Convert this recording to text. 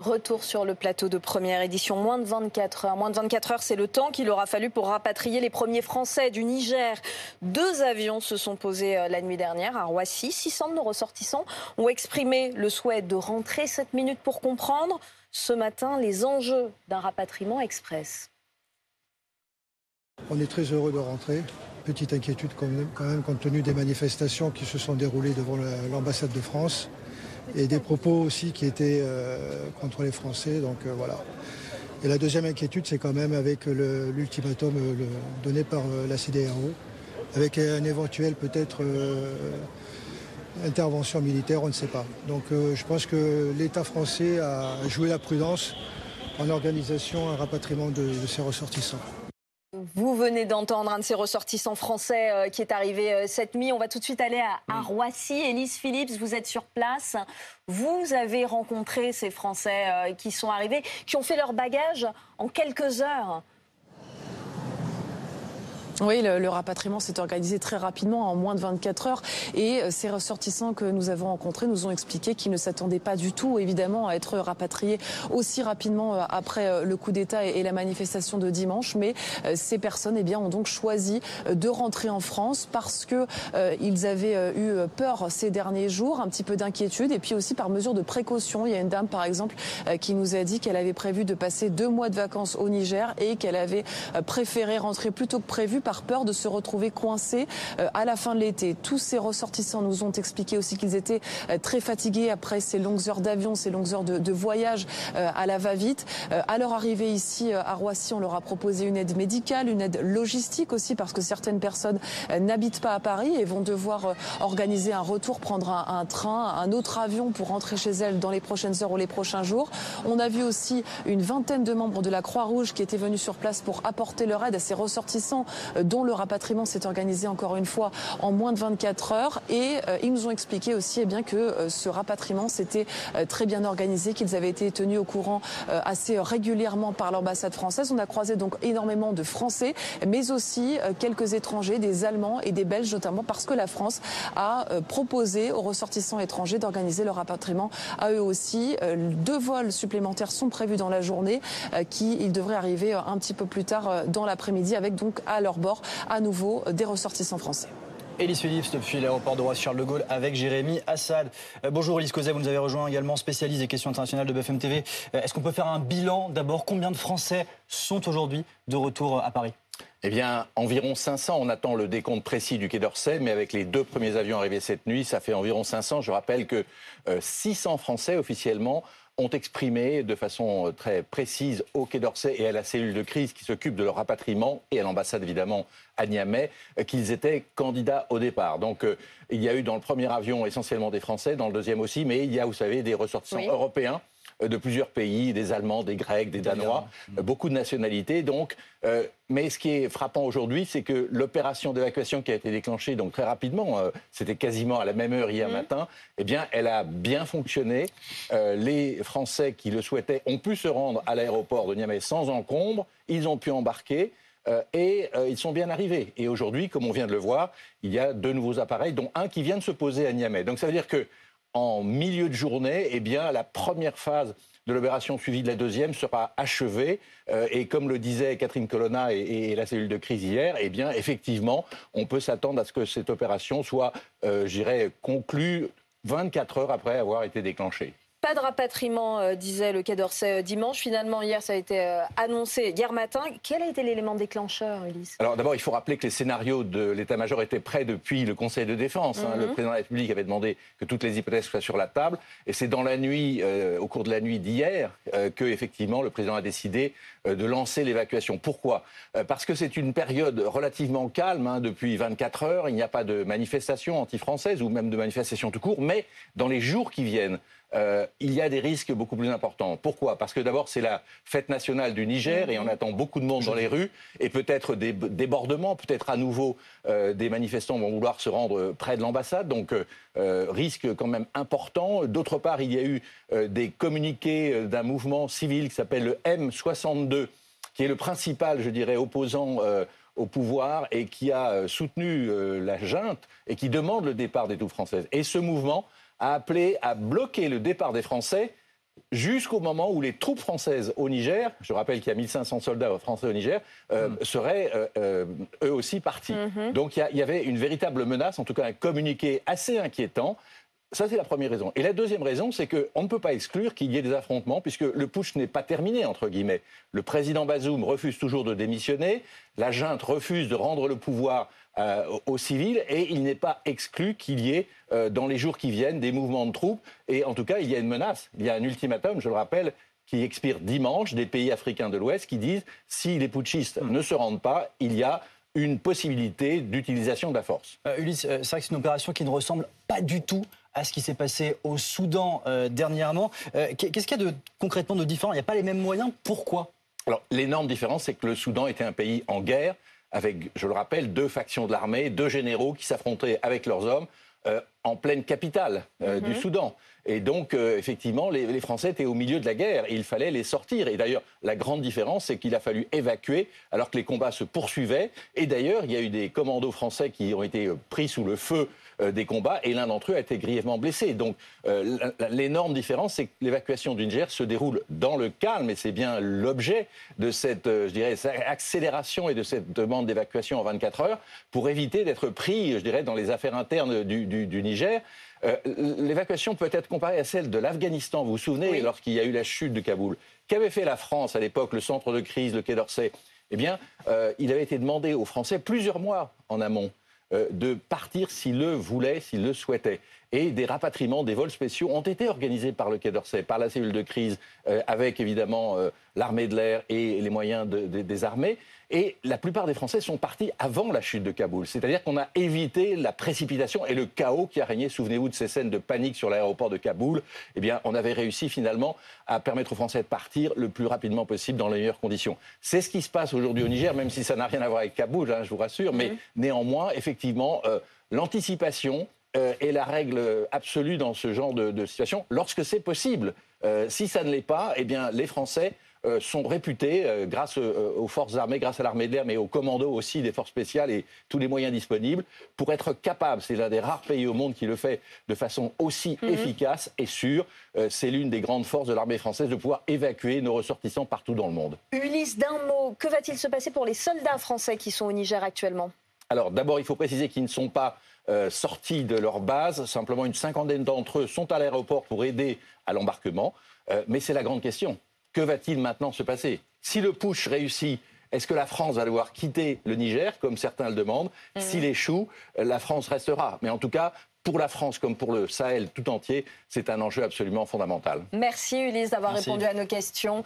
Retour sur le plateau de première édition, moins de 24 heures. Moins de 24 heures, c'est le temps qu'il aura fallu pour rapatrier les premiers Français du Niger. Deux avions se sont posés euh, la nuit dernière à Roissy. 600 de nos ressortissants ont exprimé le souhait de rentrer 7 minutes pour comprendre ce matin les enjeux d'un rapatriement express. On est très heureux de rentrer. Petite inquiétude quand même, compte tenu des manifestations qui se sont déroulées devant l'ambassade de France et des propos aussi qui étaient euh, contre les Français. Donc euh, voilà. Et la deuxième inquiétude, c'est quand même avec l'ultimatum euh, donné par la CDRO, avec un éventuel peut-être intervention militaire, on ne sait pas. Donc je pense que l'État français a joué la prudence en organisation un rapatriement de ses ressortissants. Vous venez d'entendre un de ces ressortissants français euh, qui est arrivé euh, cette nuit. On va tout de suite aller à, Roissy. Élise Phillips, vous êtes sur place. Vous avez rencontré ces Français euh, qui sont arrivés, qui ont fait leur bagage en quelques heures. Oui, le, rapatriement s'est organisé très rapidement, en moins de 24 heures. Et euh, ces ressortissants que nous avons rencontrés nous ont expliqué qu'ils ne s'attendaient pas du tout, évidemment, à être rapatriés aussi rapidement euh, après euh, le coup d'État et la manifestation de dimanche. Mais ces personnes eh bien, ont donc choisi de rentrer en France parce que ils avaient eu peur ces derniers jours, un petit peu d'inquiétude, et puis aussi par mesure de précaution. Il y a une dame, par exemple, qui nous a dit qu'elle avait prévu de passer deux mois de vacances au Niger et qu'elle avait préféré rentrer plus tôt que prévu par peur de se retrouver coincés euh, à la fin de l'été. Tous ces ressortissants nous ont expliqué aussi qu'ils étaient euh, très fatigués après ces longues heures d'avion, ces longues heures de, voyage euh, à la va-vite. À leur arrivée ici à Roissy, on leur a proposé une aide médicale, une aide logistique aussi, parce que certaines personnes n'habitent pas à Paris et vont devoir organiser un retour, prendre un, train, un autre avion pour rentrer chez elles dans les prochaines heures ou les prochains jours. On a vu aussi une vingtaine de membres de la Croix-Rouge qui étaient venus sur place pour apporter leur aide à ces ressortissants dont le rapatriement s'est organisé encore une fois en moins de 24 heures. Et euh, ils nous ont expliqué aussi eh bien, que euh, ce rapatriement s'était euh, très bien organisé, qu'ils avaient été tenus au courant assez régulièrement par l'ambassade française. On a croisé donc énormément de Français, mais aussi quelques étrangers, des Allemands et des Belges notamment, parce que la France a proposé aux ressortissants étrangers d'organiser leur rapatriement à eux aussi. Deux vols supplémentaires sont prévus dans la journée, qui ils devraient arriver un petit peu plus tard dans l'après-midi, avec donc à leur bord à nouveau des ressortissants français. Élise Phillips depuis l'aéroport de Roissy-Charles de Gaulle avec Jérémy Assad. Euh, bonjour Élise Causet, vous nous avez rejoint également, spécialiste des questions internationales de BFM TV. Euh, est-ce qu'on peut faire un bilan d'abord? Combien de Français sont aujourd'hui de retour à Paris? Eh bien, environ 500. On attend le décompte précis du Quai d'Orsay, mais avec les deux premiers avions arrivés cette nuit, ça fait environ 500. Je rappelle que 600 euh, Français officiellement ont exprimé de façon euh, très précise au Quai d'Orsay et à la cellule de crise qui s'occupe de leur rapatriement et à l'ambassade évidemment à Niamey euh, qu'ils étaient candidats au départ. Donc il y a eu dans le premier avion essentiellement des Français, dans le deuxième aussi, mais il y a, vous savez, des ressortissants européens euh, de plusieurs pays, des Allemands, des Grecs, des Danois, euh, beaucoup de nationalités. Donc, euh, mais ce qui est frappant aujourd'hui, c'est que l'opération d'évacuation qui a été déclenchée donc très rapidement, c'était quasiment à la même heure hier mmh. matin, eh bien, elle a bien fonctionné. les Français qui le souhaitaient ont pu se rendre à l'aéroport de Niamey sans encombre. Ils ont pu embarquer. et ils sont bien arrivés. Et aujourd'hui, comme on vient de le voir, il y a deux nouveaux appareils, dont un qui vient de se poser à Niamey. Donc ça veut dire que en milieu de journée, eh bien, la première phase de l'opération suivie de la deuxième sera achevée. Euh, et comme le disait Catherine Colonna et, la cellule de crise hier, eh effectivement, on peut s'attendre à ce que cette opération soit, euh, j'irais, conclue 24 heures après avoir été déclenchée. Pas de rapatriement, euh, disait le Quai d'Orsay euh, dimanche. Finalement, hier, ça a été euh, annoncé hier matin. Quel a été l'élément déclencheur, Ulysse? Alors d'abord, il faut rappeler que les scénarios de l'état-major étaient prêts depuis le Conseil de défense. Hein. Le mhm. président de la République avait demandé que toutes les hypothèses soient sur la table. Et c'est dans la nuit, au cours de la nuit d'hier, que effectivement le président a décidé de lancer l'évacuation. Pourquoi? Parce que c'est une période relativement calme hein, depuis 24 heures. Il n'y a pas de manifestations anti-françaises ou même de manifestations tout court. Mais dans les jours qui viennent, euh, il y a des risques beaucoup plus importants. Pourquoi? Parce que d'abord, c'est la fête nationale du Niger et on attend beaucoup de monde dans les rues et peut-être des débordements, peut-être à nouveau euh, des manifestants vont vouloir se rendre près de l'ambassade. Donc, euh, risque quand même important. D'autre part, il y a eu des communiqués d'un mouvement civil qui s'appelle le M62, qui est le principal, je dirais, opposant au pouvoir et qui a soutenu la junte et qui demande le départ des troupes françaises. Et ce mouvement a appelé à bloquer le départ des Français jusqu'au moment où les troupes françaises au Niger, je rappelle qu'il y a 1500 soldats français au Niger, euh, mm. seraient euh, euh, eux aussi partis. Mm-hmm. Donc il y, avait une véritable menace, en tout cas un communiqué assez inquiétant. Ça, c'est la première raison. Et la deuxième raison, c'est qu'on ne peut pas exclure qu'il y ait des affrontements, puisque le putsch n'est pas terminé, entre guillemets. Le président Bazoum refuse toujours de démissionner, la junte refuse de rendre le pouvoir euh, aux civils, et il n'est pas exclu qu'il y ait, euh, dans les jours qui viennent, des mouvements de troupes. Et en tout cas, il y a une menace. Il y a un ultimatum, je le rappelle, qui expire dimanche des pays africains de l'Ouest qui disent si les putschistes ne se rendent pas, il y a une possibilité d'utilisation de la force. Euh, Ulysse, c'est vrai que c'est une opération qui ne ressemble pas du tout à ce qui s'est passé au Soudan euh, dernièrement. Euh, qu'est-ce qu'il y a de, concrètement de différent? Il n'y a pas les mêmes moyens? Pourquoi? Alors, l'énorme différence, c'est que le Soudan était un pays en guerre, avec, je le rappelle, deux factions de l'armée, deux généraux qui s'affrontaient avec leurs hommes euh, en pleine capitale du mhm. Soudan. Et donc, effectivement, les, les, Français étaient au milieu de la guerre et il fallait les sortir. Et d'ailleurs, la grande différence, c'est qu'il a fallu évacuer alors que les combats se poursuivaient. Et d'ailleurs, il y a eu des commandos français qui ont été pris sous le feu euh, des combats et l'un d'entre eux a été grièvement blessé. Donc euh, l'énorme différence, c'est que l'évacuation du Niger se déroule dans le calme et c'est bien l'objet de cette, euh, je dirais, accélération et de cette demande d'évacuation en 24 heures pour éviter d'être pris, je dirais, dans les affaires internes du, Niger. L'évacuation peut être comparée à celle de l'Afghanistan. Vous vous souvenez, lorsqu'il y a eu la chute de Kaboul Qu'avait fait la France à l'époque, le centre de crise, le Quai d'Orsay? Eh bien, il avait été demandé aux Français plusieurs mois en amont euh, de partir s'ils le voulaient, s'ils le souhaitaient. Et des rapatriements, des vols spéciaux ont été organisés par le Quai d'Orsay, par la cellule de crise, euh, avec évidemment euh, l'armée de l'air et les moyens des armées. Et la plupart des Français sont partis avant la chute de Kaboul. C'est-à-dire qu'on a évité la précipitation et le chaos qui a régné. Souvenez-vous de ces scènes de panique sur l'aéroport de Kaboul. Eh bien, on avait réussi finalement à permettre aux Français de partir le plus rapidement possible dans les meilleures conditions. C'est ce qui se passe aujourd'hui au Niger, même si ça n'a rien à voir avec Kaboul, hein, je vous rassure. Mais néanmoins, effectivement, euh, l'anticipation, euh, est la règle absolue dans ce genre de, situation, lorsque c'est possible. Euh, si ça ne l'est pas, eh bien, les Français euh, sont réputés, euh, grâce aux forces armées, grâce à l'armée de l'air, mais aux commandos aussi des forces spéciales et tous les moyens disponibles, pour être capables, c'est l'un des rares pays au monde qui le fait de façon aussi mhm. efficace et sûre, c'est l'une des grandes forces de l'armée française de pouvoir évacuer nos ressortissants partout dans le monde. Ulysse, d'un mot, que va-t-il se passer pour les soldats français qui sont au Niger actuellement? Alors d'abord, il faut préciser qu'ils ne sont pas sortis de leur base. Simplement, une cinquantaine d'entre eux sont à l'aéroport pour aider à l'embarquement. mais c'est la grande question que va-t-il maintenant se passer? Si le push réussit, est-ce que la France va devoir quitter le Niger, comme certains le demandent? Mmh. S'il échoue, la France restera. Mais en tout cas, pour la France comme pour le Sahel tout entier, c'est un enjeu absolument fondamental. Merci Ulysse d'avoir répondu à nos questions.